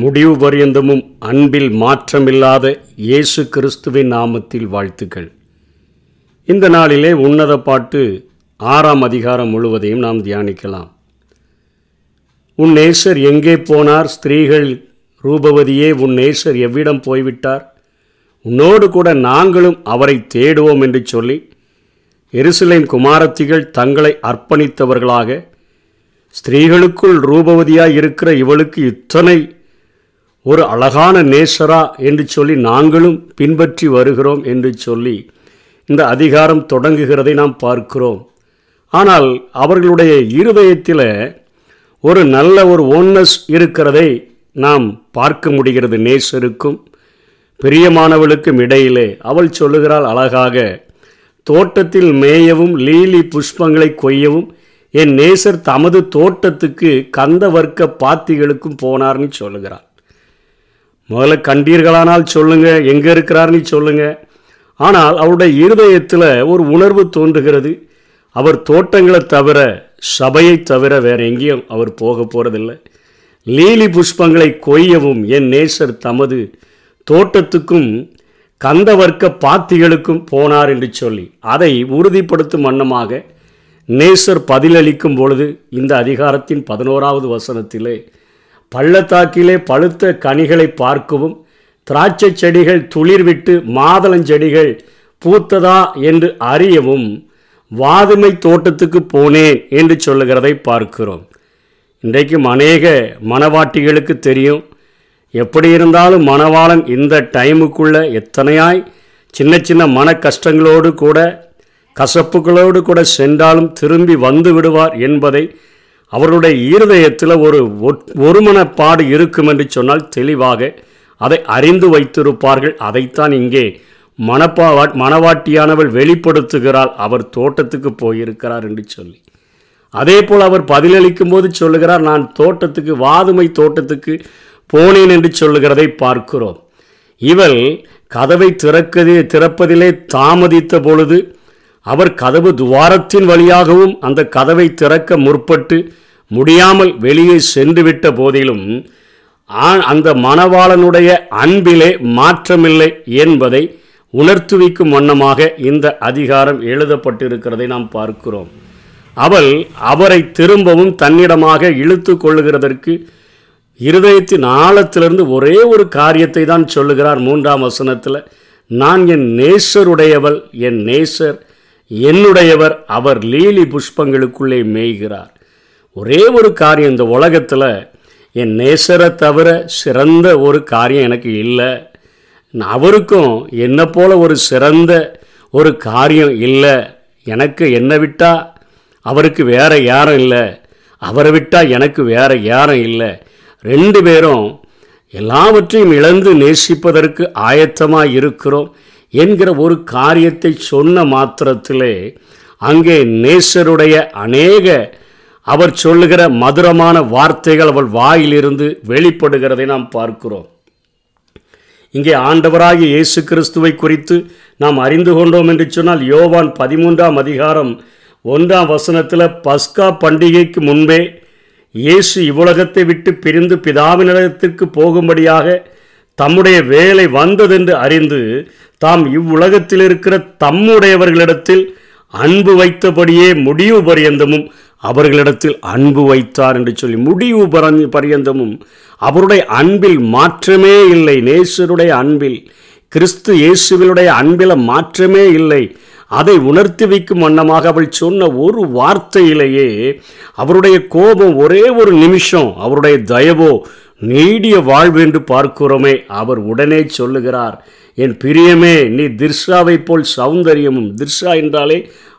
முடிவு பரியந்தமும் அன்பில் மாற்றமில்லாத இயேசு கிறிஸ்துவின் நாமத்தில் வாழ்த்துக்கள். இந்த நாளிலே உன்னத பாட்டு ஆறாம் அதிகாரம் முழுவதையும் நாம் தியானிக்கலாம். உன் நேசர் எங்கே போனார்? ஸ்திரீகள் ரூபவதியே உன் நேசர் எவ்விடம் போய்விட்டார்? உன்னோடு கூட நாங்களும் அவரை தேடுவோம் என்று சொல்லி எருசலேம் குமாரத்திகள் தங்களை அர்ப்பணித்தவர்களாக ஸ்திரீகளுக்குள் ரூபவதியாய் இருக்கிற இவளுக்கு இத்தனை ஒரு அழகான நேசரா என்று சொல்லி நாங்களும் பின்பற்றி வருகிறோம் என்று சொல்லி இந்த அதிகாரம் தொடங்குகிறதை நாம் பார்க்கிறோம். ஆனால் அவர்களுடைய இருதயத்தில் ஒரு நல்ல ஒரு ஓன்னஸ் இருக்கிறதை நாம் பார்க்க முடிகிறது நேசருக்கும் பிரியமானவளுக்கும் இடையிலே. அவள் சொல்லுகிறாள் அழகாக தோட்டத்தில் மேயவும் லீலி புஷ்பங்களை கொய்யவும் என் நேசர் தமது தோட்டத்துக்கு கந்த வர்க்க பாத்திகளுக்கும் போனார்னு சொல்லுகிறாள். முதல்ல கண்டீர்களானால் சொல்லுங்க எங்கே இருக்கிறார்னு சொல்லுங்க. ஆனால் அவருடைய இருதயத்தில் ஒரு உணர்வு தோன்றுகிறது. அவர் தோட்டங்களை தவிர சபையை தவிர வேற எங்கேயும் அவர் போக போகிறதில்லை லீலி புஷ்பங்களை கொய்யவும் என் நேசர் தமது தோட்டத்துக்கும் கந்தவர்க்க பாத்திகளுக்கும் போனார் என்று சொல்லி அதை உறுதிப்படுத்தும் வண்ணமாக நேசர் பதிலளிக்கும் பொழுது இந்த அதிகாரத்தின் பதினோராவது வசனத்திலே பள்ளத்தாக்கிலே பழுத்த கனிகளை பார்க்கவும் திராட்சை செடிகள் துளிர்விட்டு மாதளஞ்செடிகள் பூத்ததா என்று அறியவும் வாதுமை தோட்டத்துக்கு போனேன் என்று சொல்லுகிறதை பார்க்கிறோம். இன்றைக்கும் அநேக மனவாட்டிகளுக்கு தெரியும் எப்படி இருந்தாலும் மணவாளன் இந்த டைமுக்குள்ளே எத்தனையாய் சின்ன சின்ன மன கஷ்டங்களோடு கூட கசப்புகளோடு கூட சென்றாலும் திரும்பி வந்து விடுவார் என்பதை அவர்களுடைய இருதயத்தில் ஒரு ஒருமனப்பாடு இருக்கும் என்று சொன்னால் தெளிவாக அதை அறிந்து வைத்திருப்பார்கள். அதைத்தான் இங்கே மணப்பா மணவாட்டியானவள் வெளிப்படுத்துகிறாள். அவர் தோட்டத்துக்கு போயிருக்கிறார் என்று சொல்லி. அதே போல் அவர் பதிலளிக்கும் போது சொல்லுகிறார் நான் தோட்டத்துக்கு வாதுமை தோட்டத்துக்கு போனேன் என்று சொல்லுகிறதை பார்க்கிறோம். இவள் கதவை திறக்கதே திறப்பதிலே தாமதித்த பொழுது அவர் கதவு துவாரத்தின் வழியாகவும் அந்த கதவை திறக்க முற்பட்டு முடியாமல் வெளியே சென்றுவிட்ட போதிலும் அந்த மணவாளனுடைய அன்பிலே மாற்றமில்லை என்பதை உணர்த்துவிக்கும் வண்ணமாக இந்த அதிகாரம் எழுதப்பட்டிருக்கிறதை நாம் பார்க்கிறோம். அவள் அவரை திரும்பவும் தன்னிடமாக இழுத்து கொள்ளுகிறதற்கு இருதயத்தின் ஆழத்திலிருந்து ஒரே ஒரு காரியத்தை தான் சொல்லுகிறார் மூன்றாம் வசனத்தில். நான் என் நேசருடையவள் என் நேசர் என்னுடையவர் அவர் லீலி புஷ்பங்களுக்குள்ளே மேய்கிறார். ஒரே ஒரு காரியம் இந்த உலகத்தில். என் நேசரை தவிர சிறந்த ஒரு காரியம் எனக்கு இல்லை. அவருக்கும் என்னை போல ஒரு சிறந்த ஒரு காரியம் இல்லை. எனக்கு என்னை விட்டால் அவருக்கு வேறு யாரும் இல்லை. அவரை விட்டால் எனக்கு வேறு யாரும் இல்லை. ரெண்டு பேரும் எல்லாவற்றையும் இழந்து நேசிப்பதற்கு ஆயத்தமாக இருக்கிறோம். என்கிற ஒரு காரியத்தை சொன்ன மாத்திரத்திலே அங்கே நேசருடைய அநேக அவர் சொல்லுகிற மதுரமான வார்த்தைகள் அவள் வாயிலிருந்து வெளிப்படுகிறதை நாம் பார்க்கிறோம். இங்கே ஆண்டவராகிய இயேசு கிறிஸ்துவை குறித்து நாம் அறிந்து கொண்டோம் என்று சொன்னால் யோவான் பதிமூன்றாம் அதிகாரம் ஒன்றாம் வசனத்தில் பஸ்கா பண்டிகைக்கு முன்பே இயேசு இவ்வுலகத்தை விட்டு பிரிந்து பிதாவினிடத்திற்கு போகும்படியாக தம்முடைய வேலை வந்ததென்று அறிந்து தாம் இவ்வுலகத்தில் இருக்கிற தம்முடையவர்களிடத்தில் அன்பு வைத்தபடியே முடிவு பரியந்தமும் அவர்களிடத்தில் அன்பு வைத்தார் என்று சொல்லி முடிவு பரியந்தமும் அவருடைய அன்பில் மாற்றமே இல்லை. நேசருடைய அன்பில் கிறிஸ்து இயேசுவினுடைய அன்பில் மாற்றமே இல்லை. அதை உணர்த்தி வைக்கும் வண்ணமாக அவள் சொன்ன ஒரு வார்த்தையிலேயே அவருடைய கோபம் ஒரே ஒரு நிமிஷம் அவருடைய தயவோ நீடிய வாழ்வு என்று பார்க்கிறோமே அவர் உடனே சொல்லுகிறார் என் பிரியமே நீ திர்ஷாவை போல் சௌந்தரியமும் திர்ஷா என்றாலே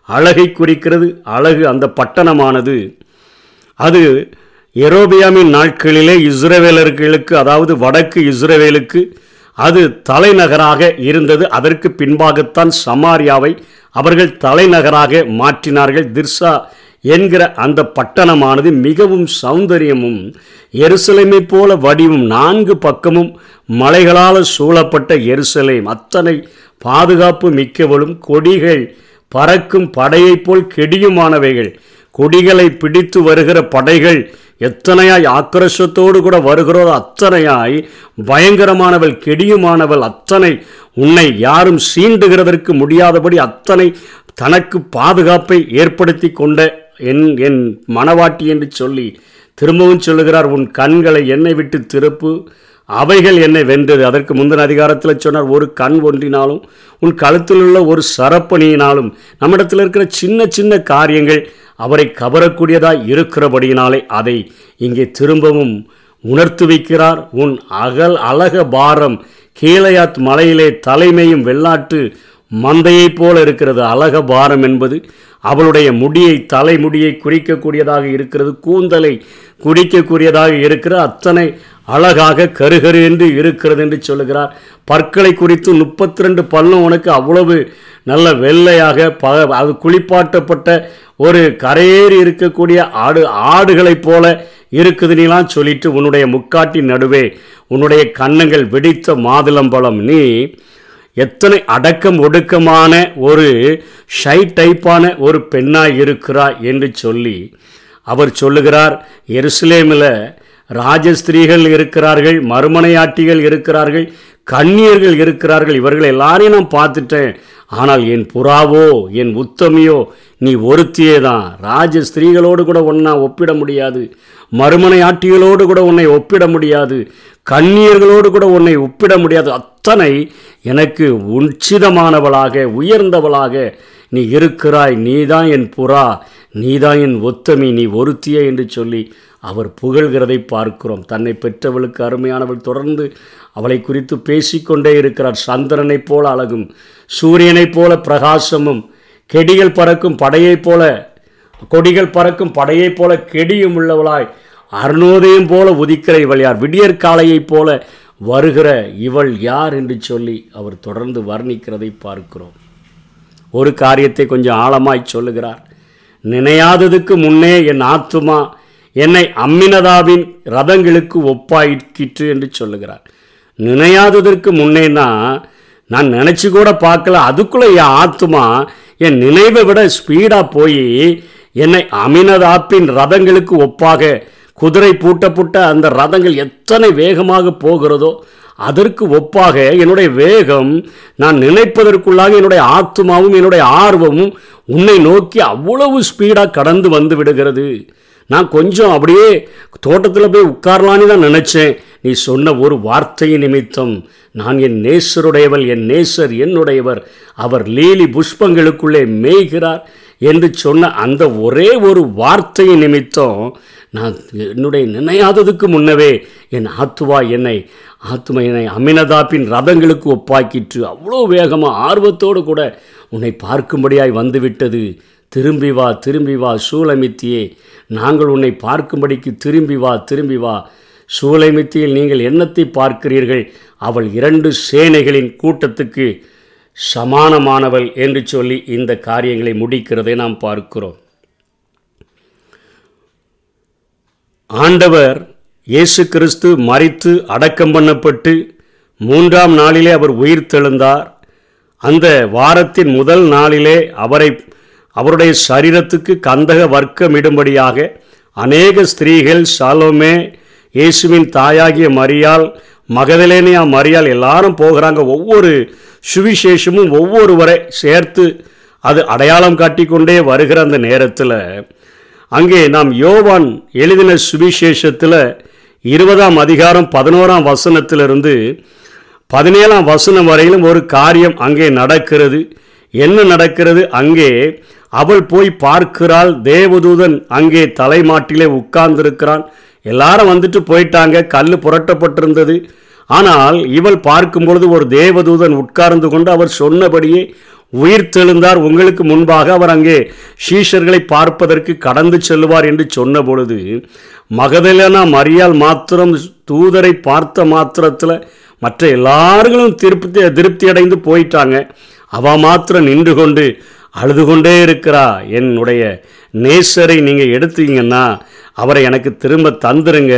அழகை குறிக்கிறது அழகு அந்த பட்டணமானது. அது எரோபியாமின் நாட்களிலே இஸ்ரேவேலர்களுக்கு அதாவது வடக்கு இஸ்ரேவேலுக்கு அது தலைநகராக இருந்தது. அதற்கு பின்பாகத்தான் சமாரியாவை அவர்கள் தலைநகராக மாற்றினார்கள். திர்சா என்கிற அந்த பட்டணமானது மிகவும் சௌந்தரியமும் எருசலேமை போல வடிவும் நான்கு பக்கமும் மலைகளால் சூழப்பட்ட எருசலேம். அத்தனை பாதுகாப்பு மிக்கவளும் கொடிகள் பறக்கும் படையைப் போல் கெடியுமானவைகள். கொடிகளை பிடித்து வருகிற படைகள் எத்தனையாய் ஆக்ரோஷத்தோடு கூட வருகிறதோ அத்தனையாய் பயங்கரமானவள் கெடியுமானவள். அத்தனை உன்னை யாரும் சீண்டுகிறதற்கு முடியாதபடி அத்தனை தனக்கு பாதுகாப்பை ஏற்படுத்தி கொண்ட என் என் மனவாட்டி என்று சொல்லி திரும்பவும் சொல்லுகிறார் உன் கண்களை என்னை விட்டு திருப்பு. அவைகள் என்னை வென்றது. அதற்கு முந்தின அதிகாரத்தில் சொன்னார் ஒரு கண் ஒன்றினாலும் உன் கழுத்தில் உள்ள ஒரு சரப்பணியினாலும் நம்மிடத்தில் இருக்கிற சின்ன சின்ன காரியங்கள் அவரை கவரக்கூடியதாக இருக்கிறபடியினாலே அதை இங்கே திரும்பவும் உணர்த்து வைக்கிறார். உன் அகல் அழக பாரம் கீழையாத் மலையிலே தலைமையும் வெள்ளாட்டு மந்தையைப் போல இருக்கிறது. அழக பாரம் என்பது அவளுடைய முடியை தலைமுடியை குறிக்கக்கூடியதாக இருக்கிறது கூந்தலை குடிக்கக்கூடியதாக இருக்கிற அத்தனை அழகாக கருகரு என்று இருக்கிறது என்று சொல்லுகிறார். பற்களை குறித்து முப்பத்தி ரெண்டு பல்லும் உனக்கு அவ்வளவு நல்ல வெள்ளையாக ப அது குளிப்பாட்டப்பட்ட ஒரு கரையேறி இருக்கக்கூடிய ஆடு ஆடுகளைப் போல இருக்குதுலாம் சொல்லிட்டு உன்னுடைய முக்காட்டின் நடுவே உன்னுடைய கன்னங்கள் வெடித்த மாதுளம்பழம். நீ எத்தனை அடக்கம் ஒடுக்கமான ஒரு ஷை டைப்பான ஒரு பெண்ணாக இருக்கிறா என்று சொல்லி அவர் சொல்லுகிறார் எருசலேமில் ராஜஸ்திரீகள் இருக்கிறார்கள் மறுமனையாட்டிகள் இருக்கிறார்கள் கண்ணியர்கள் இருக்கிறார்கள் இவர்கள் எல்லாரையும் நான் பார்த்துட்டேன். ஆனால் என் புறாவோ என் உத்தமியோ நீ ஒருத்தியே தான் ராஜ ஸ்திரீகளோடு கூட ஒன்றா ஒப்பிட முடியாது. மறுமனை ஆட்டிகளோடு கூட உன்னை ஒப்பிட முடியாது. கண்ணியர்களோடு கூட உன்னை ஒப்பிட முடியாது. அத்தனை எனக்கு உச்சிதமானவளாக உயர்ந்தவளாக நீ இருக்கிறாய். நீதான் என் புறா நீதான் என் ஒத்தமி நீ ஒருத்தியே என்று சொல்லி அவர் புகழ்கிறதை பார்க்கிறோம். தன்னை பெற்றவளுக்கு அருமையானவள் தொடர்ந்து அவளை குறித்து பேசிக்கொண்டே இருக்கிறார். சந்திரனைப் போல அழகும் சூரியனைப் போல பிரகாசமும் கெடிகள் பறக்கும் படையைப் போல கொடிகள் பறக்கும் படையைப் போல கெடியும் உள்ளவளாய் அருணோதயம் போல உதிக்கிற இவள் யார்? விடியற்காலையைப் போல வருகிற இவள் யார் என்று சொல்லி அவர் தொடர்ந்து வர்ணிக்கிறதை பார்க்கிறோம். ஒரு காரியத்தை கொஞ்சம் ஆழமாய் சொல்லுகிறார். நினையாததுக்கு முன்னே என் ஆத்துமா என்னை அம்மினதாவின் ரதங்களுக்கு ஒப்பாயிக்கிற்று என்று சொல்லுகிறார். நினையாததற்கு முன்னேனா நான் நினச்சி கூட பார்க்கல. அதுக்குள்ளே என் ஆத்துமா என் நினைவை விட ஸ்பீடாக போய் என்னை அமினதாப்பின் ரதங்களுக்கு ஒப்பாக குதிரை பூட்டப்பட்ட அந்த ரதங்கள் எத்தனை வேகமாக போகிறதோ அதற்கு ஒப்பாக என்னுடைய வேகம் நான் நினைப்பதற்குள்ளாக என்னுடைய ஆத்மாவும் என்னுடைய ஆர்வமும் உன்னை நோக்கி அவ்வளவு ஸ்பீடாக கடந்து வந்து விடுகிறது. நான் கொஞ்சம் அப்படியே தோட்டத்தில் போய் உட்காரலான்னு தான் நினச்சேன். நீ சொன்ன ஒரு வார்த்தையின் நிமித்தம் நான் என் நேசருடையவள் என் நேசர் என்னுடையவர். அவர் லீலி புஷ்பங்களுக்குள்ளே மேய்கிறார் என்று சொன்ன அந்த ஒரே ஒரு வார்த்தையின் நிமித்தம் நான் என்னுடைய நினையாததுக்கு முன்னவே என் ஆத்துவா என்னை ஆத்துமா என்னை அமினதாப்பின் ரதங்களுக்கு ஒப்பாக்கிற்று. அவ்வளோ வேகமாக ஆர்வத்தோடு கூட உன்னை பார்க்கும்படியாய் வந்துவிட்டது. திரும்பி வா திரும்பி வா சூலமித்தியே நாங்கள் உன்னை பார்க்கும்படிக்கு திரும்பி வா திரும்பி வா. சூலைமித்தியில் நீங்கள் என்னத்தை பார்க்கிறீர்கள்? அவள் இரண்டு சேனைகளின் கூட்டத்துக்கு சமானமானவள் என்று சொல்லி இந்த காரியங்களை முடிக்கிறதை நாம் பார்க்கிறோம். ஆண்டவர் இயேசு கிறிஸ்து மறித்து அடக்கம் பண்ணப்பட்டு மூன்றாம் நாளிலே அவர் உயிர் தெழுந்தார். அந்த வாரத்தின் முதல் நாளிலே அவரை அவருடைய சரீரத்துக்கு கந்தக வர்க்கமிடும்படியாக அநேக ஸ்திரீகள் சாலோமே இயேசுவின் தாயாகிய மரியால் மகதலேனியா மரியால் எல்லாரும் போகிறாங்க. ஒவ்வொரு சுவிசேஷமும் ஒவ்வொருவரை சேர்த்து அது அடையாளம் காட்டிக்கொண்டே வருகிற அந்த நேரத்தில் அங்கே நாம் யோவான் எழுதின சுவிசேஷத்தில் இருபதாம் அதிகாரம் பதினோராம் வசனத்திலிருந்து பதினேழாம் வசனம் வரையிலும் ஒரு காரியம் அங்கே நடக்கிறது. என்ன நடக்கிறது? அங்கே அவள் போய் பார்க்கிறாள். தேவதூதன் அங்கே தலைமாட்டிலே உட்கார்ந்திருக்கிறான். எல்லாரும் வந்துட்டு போயிட்டாங்க. கல் புரட்டப்பட்டிருந்தது. ஆனால் இவள் பார்க்கும் பொழுது ஒரு தேவதூதன் உட்கார்ந்து கொண்டு அவர் சொன்னபடியே உயிர் தெழுந்தார். உங்களுக்கு முன்பாக அவர் அங்கே ஷீஷர்களை பார்ப்பதற்கு கடந்து செல்வார் என்று சொன்ன பொழுது மகதலனா மரியால் மாத்திரம் தூதரை பார்த்த மாத்திரத்தில் மற்ற எல்லார்களும் திருப்தி திருப்தி அடைந்து போயிட்டாங்க. அவ மாத்திரம் நின்று கொண்டு அழுது கொண்டே இருக்கிறா. என்னுடைய நேசரை நீங்கள் எடுத்தீங்கன்னா அவரை எனக்கு திரும்ப தந்துருங்க.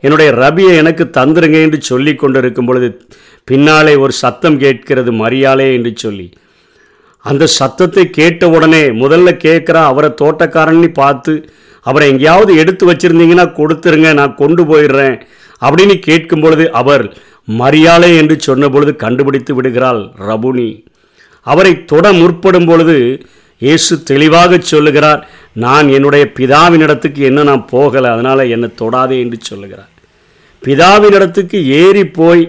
என்னுடைய ரபியை எனக்கு தந்துருங்க என்று சொல்லி கொண்டு பொழுது பின்னாலே ஒரு சத்தம் கேட்கிறது மரியாலே என்று சொல்லி. அந்த சத்தத்தை கேட்ட உடனே முதல்ல கேட்குறா அவரை தோட்டக்காரன்னு பார்த்து அவரை எங்கேயாவது எடுத்து வச்சுருந்தீங்கன்னா கொடுத்துருங்க நான் கொண்டு போயிடுறேன் அப்படின்னு கேட்கும் பொழுது அவர் மரியாளே என்று சொன்ன பொழுது கண்டுபிடித்து விடுகிறாள் ரபுனி. அவரை தொட முற்படும் பொழுது இயேசு தெளிவாக சொல்லுகிறார் நான் என்னுடைய பிதாவினிடத்துக்கு என்ன நான் போகலை அதனால் என்னை தொடாதே என்று சொல்லுகிறார். பிதாவினிடத்துக்கு ஏறி போய்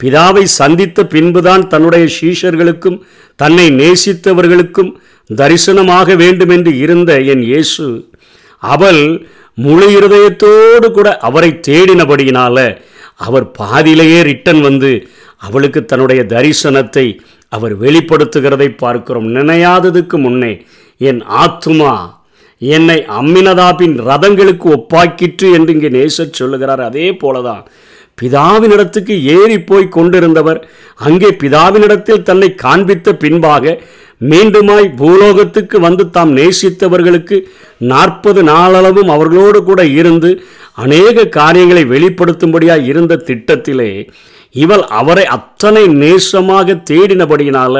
பிதாவை சந்தித்த பின்புதான் தன்னுடைய சீஷர்களுக்கும் தன்னை நேசித்தவர்களுக்கும் தரிசனமாக வேண்டும் என்று இருந்த என் இயேசு அவள் முழு இருதயத்தோடு கூட அவரை தேடினபடியினால அவர் பாதியிலேயே ரிட்டன் வந்து அவளுக்கு தன்னுடைய தரிசனத்தை அவர் வெளிப்படுத்துகிறதை பார்க்கிறோம். நினையாததுக்கு முன்னே என் ஆத்துமா என்னை அம்மினதாபின் ரதங்களுக்கு ஒப்பாக்கிற்று என்று இங்கே நேசர் சொல்லுகிறார். அதே போலதான் பிதாவினிடத்துக்கு ஏறி போய் கொண்டிருந்தவர் அங்கே பிதாவினிடத்தில் தன்னை காண்பித்த பின்பாக மீண்டுமாய் பூலோகத்துக்கு வந்து தாம் நேசித்தவர்களுக்கு நாற்பது நாளளவும் அவர்களோடு கூட இருந்து அநேக காரியங்களை வெளிப்படுத்தும்படியாக இருந்த திட்டத்திலே இவள் அவரை அத்தனை நேசமாக தேடினபடியினால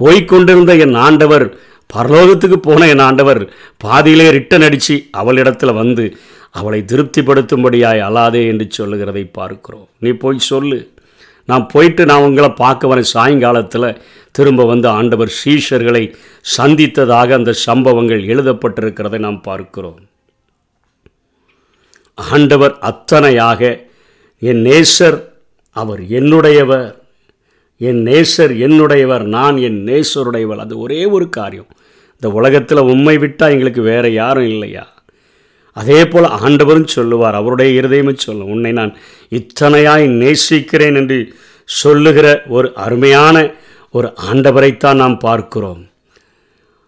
போய்கொண்டிருந்த என் ஆண்டவர் பரலோகத்துக்கு போன என் ஆண்டவர் பாதியிலே ரிட்டன் அடித்து அவளிடத்தில் வந்து அவளை திருப்திப்படுத்தும்படியாய் அலாதே என்று சொல்லுகிறதை பார்க்கிறோம். நீ போய் சொல்லு. நான் போயிட்டு நான் உங்களை பார்க்க வரேன் சாயங்காலத்தில் திரும்ப வந்து ஆண்டவர் சீஷர்களை சந்தித்ததாக அந்த சம்பவங்கள் எழுதப்பட்டிருக்கிறதை நாம் பார்க்கிறோம். ஆண்டவர் அத்தனையாக என் நேசர் அவர் என்னுடையவர் என் நேசர் என்னுடையவர் நான் என் நேசருடையவர் அது ஒரே ஒரு காரியம். இந்த உலகத்தில் உண்மை விட்டால் எங்களுக்கு வேறு யாரும் இல்லையா? அதே போல் ஆண்டவரும் சொல்லுவார் அவருடைய இருதயமும் சொல்லும் உன்னை நான் இத்தனையாய் நேசிக்கிறேன் என்று சொல்லுகிற ஒரு அருமையான ஒரு ஆண்டவரைத்தான் நாம் பார்க்கிறோம்.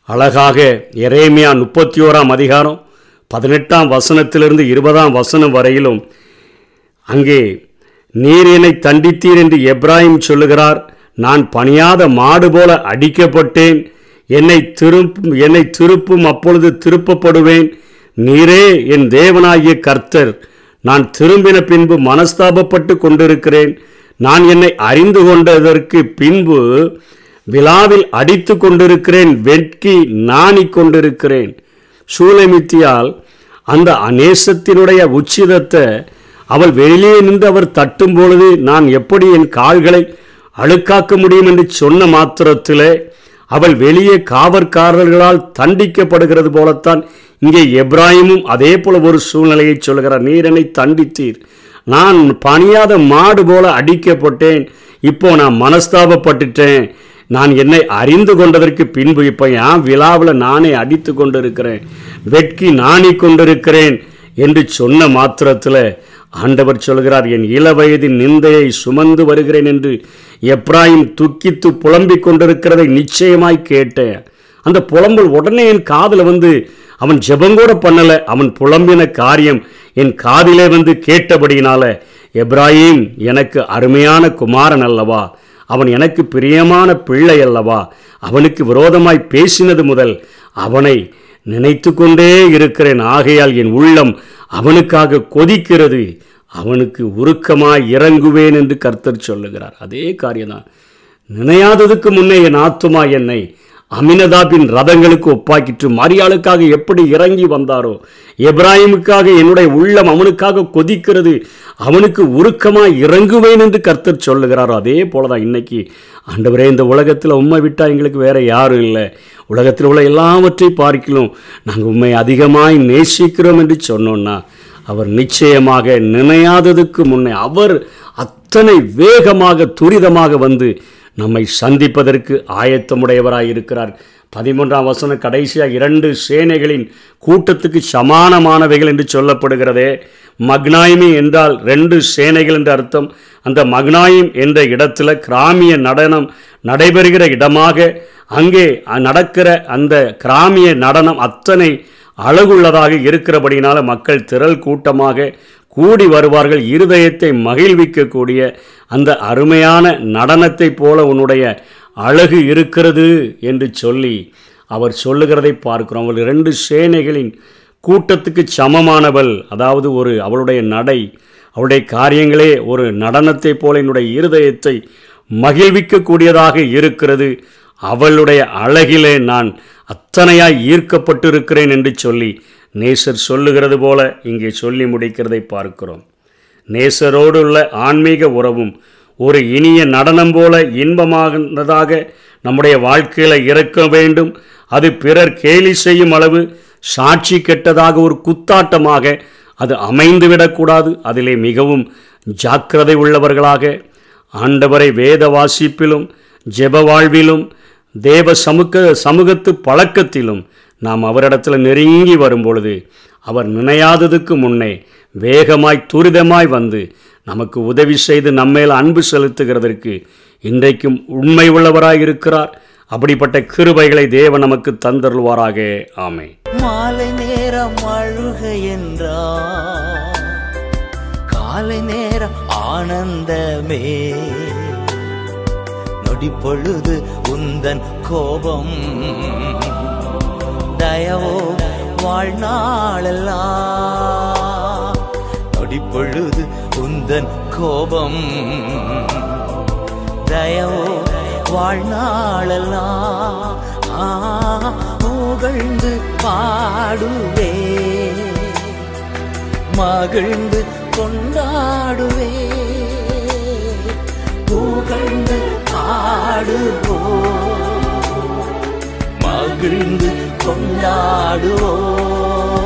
அழகாக எரேமியா முப்பத்தி ஓராம் அதிகாரம் பதினெட்டாம் வசனத்திலிருந்து இருபதாம் வசனம் வரையிலும் அங்கே நீர் என்னை தண்டித்தீர் என்று எப்ராஹிம் சொல்லுகிறார் நான் பணியாத மாடு போல அடிக்கப்பட்டேன் என்னை திருப்பும் என்னை திருப்பும் அப்பொழுது திருப்பப்படுவேன். நீரே என் தேவனாகிய கர்த்தர். நான் திரும்பின பின்பு மனஸ்தாபப்பட்டு கொண்டிருக்கிறேன். நான் என்னை அறிந்து கொண்டதற்கு பின்பு விழாவில் அடித்து கொண்டிருக்கிறேன். வெட்கி நாணி கொண்டிருக்கிறேன். சூலமித்தியால் அந்த அநேசத்தினுடைய உச்சிதத்தை அவள் வெளியே நின்று அவர் தட்டும் பொழுது நான் எப்படி என் கால்களை அழுக்காக்க முடியும் என்று சொன்ன மாத்திரத்திலே அவள் வெளியே காவற்காரர்களால் தண்டிக்கப்படுகிறது போலத்தான் இங்கே எப்ராஹிமும் அதே போல ஒரு சூழ்நிலையை சொல்கிறார். நீரனை தண்டித்தீர். நான் பணியாத மாடு போல அடிக்கப்பட்டேன். இப்போ நான் மனஸ்தாபப்பட்டுட்டேன். நான் என்னை அறிந்து கொண்டதற்கு பின்பு இப்போ என் விழாவில் நானே அடித்து கொண்டிருக்கிறேன். வெட்கி நாணி கொண்டிருக்கிறேன். என்று சொன்ன மாத்திரத்தில் ஆண்டவர் சொல்கிறார் என் இளவயதின் நிந்தையை சுமந்து வருகிறேன் என்று எப்ராஹிம் துக்கித்து புலம்பிக் கொண்டிருக்கிறதை நிச்சயமாய் கேட்டேன். அந்த புலம்பல் உடனே என் காதில் வந்து அவன் ஜெபங்கூட பண்ணலை. அவன் புலம்பின காரியம் என் காதிலே வந்து கேட்டபடியினால எப்ராஹிம் எனக்கு அருமையான குமாரன் அல்லவா? அவன் எனக்கு பிரியமான பிள்ளை அல்லவா? அவனுக்கு விரோதமாய் பேசினது முதல் அவனை நினைத்து கொண்டே இருக்கிறேன். ஆகையால் என் உள்ளம் அவனுக்காக கொதிக்கிறது அவனுக்கு உருக்கமாய் இறங்குவேன் என்று கர்த்தர் சொல்லுகிறார். அதே காரியம்தான். நினையாததுக்கு முன்னே என் ஆத்துமா என்னை அமினதாபின் ரதங்களுக்கு ஒப்பாக்கிற்று. மரியாளுக்காக எப்படி இறங்கி வந்தாரோ? எப்ராஹிமுக்காக என்னுடைய உள்ளம் அவனுக்காக கொதிக்கிறது. அவனுக்கு உருக்கமாக இறங்குவேன் என்று கர்த்தர் சொல்லுகிறாரோ? அதே போல தான் இன்னைக்கு ஆண்டவரே இந்த உலகத்தில் உண்மை விட்டால் எங்களுக்கு வேறு யாரும் இல்லை. உலகத்தில் உள்ள எல்லாவற்றை பார்க்கலாம் நாங்கள் உண்மை அதிகமாய் நேசிக்கிறோம் என்று சொன்னோன்னா அவர் நிச்சயமாக நினையாததுக்கு முன்னே அவர் அத்தனை வேகமாக துரிதமாக வந்து நம்மை சந்திப்பதற்கு ஆயத்தமுடையவராக இருக்கிறார் பதிமூன்றாம் வசனம் கடைசியாக இரண்டு சேனைகளின் கூட்டத்துக்கு சமானமானவைகள் என்று சொல்லப்படுகிறதே. மக்னாயிமி என்றால் ரெண்டு சேனைகள் என்று அர்த்தம். அந்த மக்னாயிம் என்ற இடத்துல கிராமிய நடனம் நடைபெறுகிற இடமாக அங்கே நடக்கிற அந்த கிராமிய நடனம் அத்தனை அழகுள்ளதாக இருக்கிறபடினால மக்கள் திரள் கூட்டமாக கூடி வருவார்கள் இருதயத்தை மகிழ்விக்கக்கூடிய அந்த அருமையான நடனத்தைப் போல உன்னுடைய அழகு இருக்கிறது என்று சொல்லி அவர் சொல்லுகிறதை பார்க்கிறோம். அவள் ரெண்டு சேனைகளின் கூட்டத்துக்கு சமமானவள் அதாவது ஒரு அவளுடைய நடை அவளுடைய காரியங்களே ஒரு நடனத்தைப் போல என்னுடைய இருதயத்தை மகிழ்விக்கக்கூடியதாக இருக்கிறது. அவளுடைய அழகிலே நான் அத்தனையாய் ஈர்க்கப்பட்டிருக்கிறேன் என்று சொல்லி நேசர் சொல்லுகிறது போல இங்கே சொல்லி முடிக்கிறதை பார்க்கிறோம். நேசரோடு உள்ள ஆன்மீக உறவும் ஒரு இனிய நடனம் போல இன்பமானதாக நம்முடைய வாழ்க்கையில் இருக்க வேண்டும். அது பிறர் கேலி செய்யும் அளவு சாட்சி கெட்டதாக ஒரு குத்தாட்டமாக அது அமைந்துவிடக்கூடாது அதிலே மிகவும் ஜாக்கிரதை உள்ளவர்களாக ஆண்டவரை வேத வாசிப்பிலும் ஜெப வாழ்விலும் தேவ சமூக சமூகத்து பழக்கத்திலும் நாம் அவரிடத்தில் நெருங்கி வரும்பொழுது அவர் நினையாததுக்கு முன்னே வேகமாய் துரிதமாய் வந்து நமக்கு உதவி செய்து நம்மேல் அன்பு செலுத்துகிறதற்கு இன்றைக்கும் உண்மை உள்ளவராய் இருக்கிறார். அப்படிப்பட்ட கிருபைகளை தேவன் நமக்கு தந்தருள்வாராக. ஆமை மாலை நேரம் அழுக என்றார் காலை நேரம் ஆனந்தமே. நொடி பொழுது உந்தன் கோபம் தயவோ வாழ்நாளெல்லாம் நொடிப்பொழுது உந்தன் கோபம். தயவோ வாழ்நாளெல்லாம் புகழ்ந்து பாடுவே. மகிழ்ந்து கொண்டாடுவே. புகழ்ந்து பாடுவோ மகிழ்ந்து கொண்டாடுவோம்.